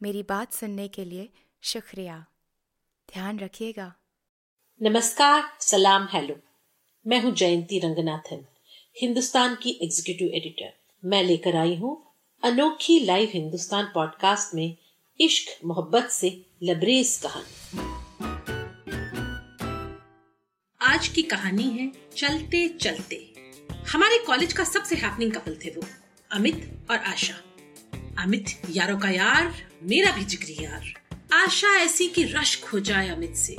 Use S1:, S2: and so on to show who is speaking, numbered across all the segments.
S1: मेरी बात सुनने के लिए शुक्रिया। ध्यान रखिएगा।
S2: नमस्कार, सलाम, हेलो। मैं हूँ जयंती रंगनाथन, हिंदुस्तान की एग्जीक्यूटिव एडिटर मैं लेकर आई हूँ अनोखी लाइव हिंदुस्तान पॉडकास्ट में इश्क, मोहब्बत से लबरेज कहानी। आज की कहानी है चलते चलते हमारे कॉलेज का सबसे हैपनिंग कपल थे वो, अमित और आशा। अमित यारों का यार, मेरा भी जिगरी यार। आशा ऐसी कि रश्क हो जाए अमित से।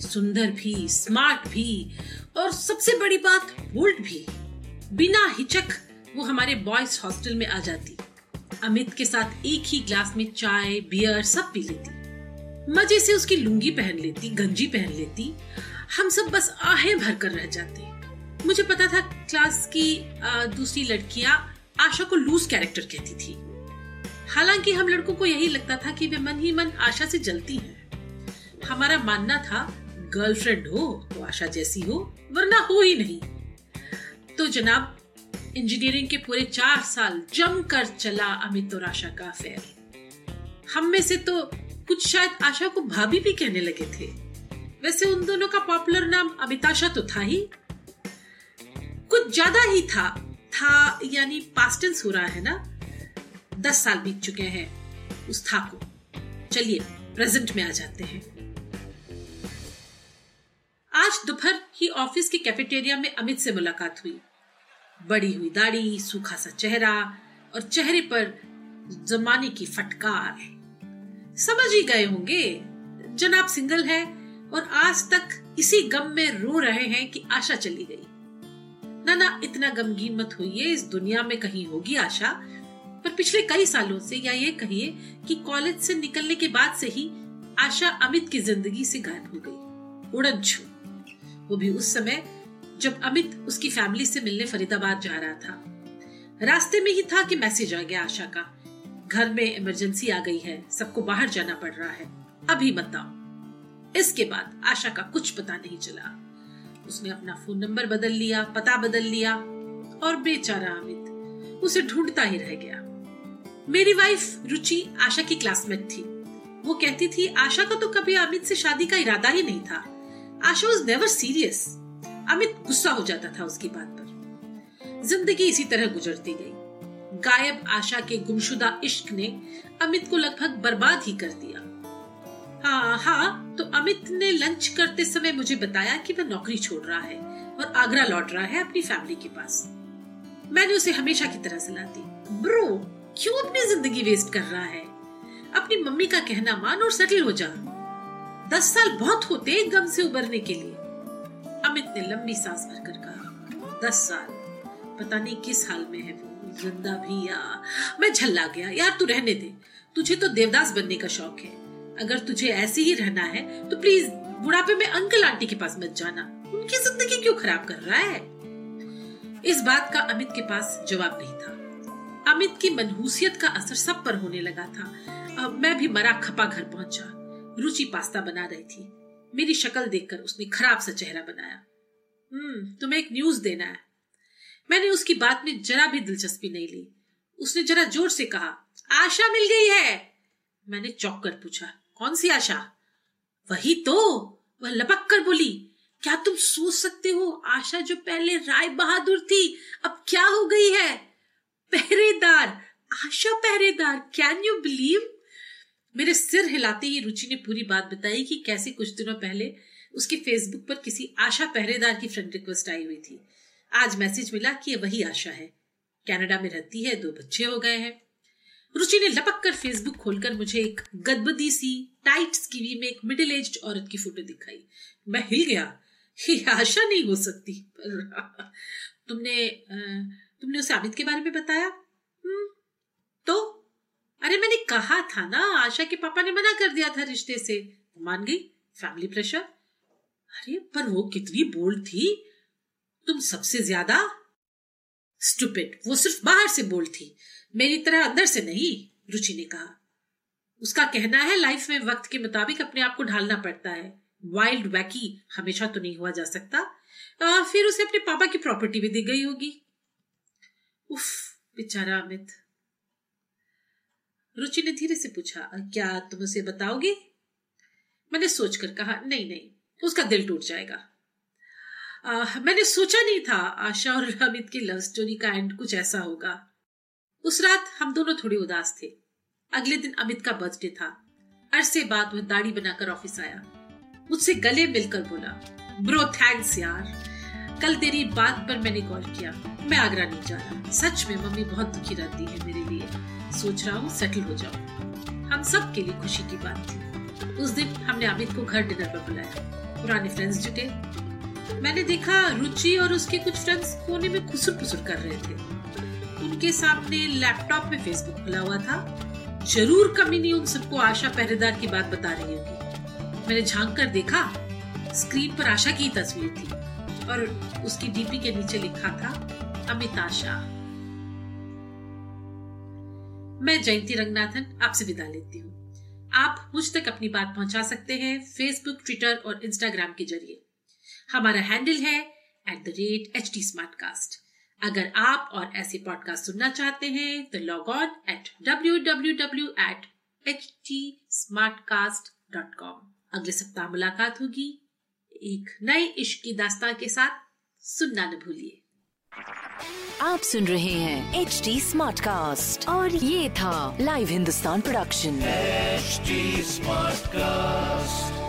S2: सुंदर भी स्मार्ट भी, और सबसे बड़ी बात बोल्ड भी। बिना हिचक वो हमारे बॉयज़ हॉस्टल में आ जाती। अमित के साथ एक ही ग्लास में चाय बियर सब पी लेती। मज़े से उसकी लुंगी पहन लेती, गंजी पहन लेती। हम सब बस आहें भर कर रह जाते। मुझे पता था क्लास की दूसरी लड़कियाँ आशा को लूज कैरेक्टर कहती थी। हालाँकि हम लड़कों को यही लगता था कि वे मन ही मन आशा से जलती हैं। हमारा मानना था, गर्लफ्रेंड हो तो आशा जैसी हो, वरना हो ही नहीं। तो जनाब, इंजीनियरिंग के पूरे चार साल जमकर चला अमित और आशा का अफेयर हम में से तो कुछ शायद आशा को भाभी भी कहने लगे थे। वैसे उन दोनों का पॉपुलर नाम अमिताशा तो था ही। कुछ ज़्यादा ही था था यानी पास्टेंस हो रहा है ना? दस साल बीत चुके हैं उस था को। चलिए प्रेजेंट में आ जाते हैं। आज दोपहर ही ऑफ़िस के कैफेटेरिया में अमित से मुलाकात हुई। बड़ी हुई दाढ़ी, सूखा सा चेहरा और चेहरे पर जमाने की फटकार समझ ही गए होंगे, जनाब सिंगल है और आज तक इसी गम में रो रहे हैं कि आशा चली गई। ना ना इतना गमगीन मत होइए, इस दुनिया में कहीं होगी आशा। पर पिछले कई सालों से या ये कहिए कि कॉलेज से निकलने के बाद से ही आशा अमित की ज़िंदगी से गायब हो गई। उड़न छू। वो भी उस समय जब अमित उसकी फैमिली से मिलने फरीदाबाद जा रहा था। रास्ते में ही था कि मैसेज आ गया आशा का। घर में इमरजेंसी आ गई है, सबको बाहर जाना पड़ रहा है। अभी बताओ इसके बाद आशा का कुछ पता नहीं चला। उसने अपना फ़ोन नंबर बदल लिया, पता बदल लिया, और बेचारा अमित उसे ढूंढता ही रह गया। मेरी वाइफ रुचि आशा की क्लासमेट थी। वो कहती थी, आशा का तो कभी अमित से शादी का इरादा ही नहीं था। Asha was never serious Amit गुस्सा हो जाता था उसकी बात पर। ज़िंदगी इसी तरह गुजरती गई। गायब आशा के गुमशुदा इश्क ने अमित को लगभग बर्बाद ही कर दिया। हाँ हाँ तो अमित ने लंच करते समय मुझे बताया कि वह नौकरी छोड़ रहा है और आगरा लौट रहा है अपनी फैमिली के पास। मैंने उसे हमेशा की तरह सलाह दी। ब्रो क्यों अपनी ज़िंदगी वेस्ट कर रहा है? अपनी मम्मी का कहना मान और सेटल हो जा। दस साल बहुत होते गम से उबरने के लिए। अमित ने लंबी सांस भरकर कहा? दस साल। पता नहीं किस हाल में है वो, ज़िंदा भी या? मैं झल्ला गया, यार तू रहने दे। तुझे तो देवदास बनने का शौक है। अगर तुझे ऐसे ही रहना है तो प्लीज़ बुढ़ापे में अंकल आंटी के पास मत जाना। उनकी ज़िंदगी क्यों खराब कर रहा है? इस बात का अमित के पास जवाब नहीं था। अमित की मनहूसियत का असर सब पर होने लगा था। अब मैं भी मरा खपा घर पहुँचा। रुचि पास्ता बना रही थी। मेरी शक्ल देखकर उसने खराब सा चेहरा बनाया। हम्म तुम्हें एक न्यूज़ देना है। मैंने उसकी बात में जरा भी दिलचस्पी नहीं ली। उसने जरा ज़ोर से कहा, आशा मिल गई है। मैंने चौक कर पूछा, कौन सी आशा? वही तो वह लपक कर बोली, क्या तुम सोच सकते हो, आशा जो पहले राय बहादुर थी, अब क्या हो गई है? पहरेदार, आशा पहरेदार कैन यू बिलीव मेरे सिर हिलाते ही रुचि ने पूरी बात बताई कि कैसे कुछ दिनों पहले उसके फेसबुक पर किसी आशा पहरेदार की फ्रेंड रिक्वेस्ट आई हुई थी। आज मैसेज मिला कि वही आशा है। कनाडा में रहती है, दो बच्चे हो गए हैं। रुचि ने लपक कर फेसबुक खोलकर मुझे एक गदबदी सी टाइट स्कीवी में एक मिडिल एज औरत की फ़ोटो दिखाई। मैं हिल गया। ये आशा नहीं हो सकती। पर तुमने तुमने उसे आबिद के बारे में बताया? हम्म, तो? अरे मैंने कहा था ना आशा के पापा ने मना कर दिया था रिश्ते से। मान गई? फैमिली प्रेशर अरे पर वो कितनी बोल्ड थी। तुम सबसे ज़्यादा स्टूपिड वो सिर्फ़ बाहर से बोल्ड थी। मेरी तरह अंदर से नहीं रुचि ने कहा। उसका कहना है लाइफ में वक्त के मुताबिक अपने आप को ढालना पड़ता है। वाइल्ड वैकी हमेशा तो नहीं हुआ जा सकता। आ, फिर उसे अपने पापा की प्रॉपर्टी भी दी गई होगी। उफ बेचारा अमित। रुचि ने धीरे से पूछा क्या तुम उसे बताओगे? मैंने सोचकर कहा नहीं नहीं उसका दिल टूट जाएगा। आ, मैंने सोचा नहीं था आशा और अमित की लव स्टोरी का एंड कुछ ऐसा होगा। उस रात हम दोनों थोड़े उदास थे। अगले दिन अमित का बर्थडे था। अरसे बाद वह दाढ़ी बनाकर ऑफ़िस आया। मुझसे गले मिलकर बोला ब्रो थैंक्स यार। कल तेरी बात पर मैंने कॉल किया। मैं आगरा नहीं जा रहा। सच में मम्मी बहुत दुखी रहती है मेरे लिए। सोच रहा हूँ सेटल हो जाऊँ। हम सब के लिए खुशी की बात थी। उस दिन हमने अमित को घर डिनर पर बुलाया। पुराने फ्रेंड्स जुटे। मैंने देखा रुचि और उसके कुछ फ्रेंड्स कोने में खुसुर पुसुर कर रहे थे। उनके सामने लैपटॉप में फेसबुक खुला हुआ था। ज़रूर कमी नहीं उन सबको आशा पहरेदार की बात बता रही होगी। मैंने झाँक कर देखा। स्क्रीन पर आशा की तस्वीर थी। और उसकी डीपी के नीचे लिखा था अमित आशा मैं जयंती रंगनाथन आपसे विदा लेती हूँ। आप मुझ तक अपनी बात पहुँचा सकते हैं फेसबुक ट्विटर और इंस्टाग्राम के ज़रिए। हमारा हैंडल है at the rate H T अगर आप और ऐसे पॉडकास्ट सुनना चाहते हैं तो log on at W W W at H T dot com अगले सप्ताह मुलाकात होगी। एक नए इश्क की दास्तान के साथ सुनना न भूलिए।
S3: आप सुन रहे हैं एच डी स्मार्ट कास्ट और ये था live Hindustan production
S4: smart cast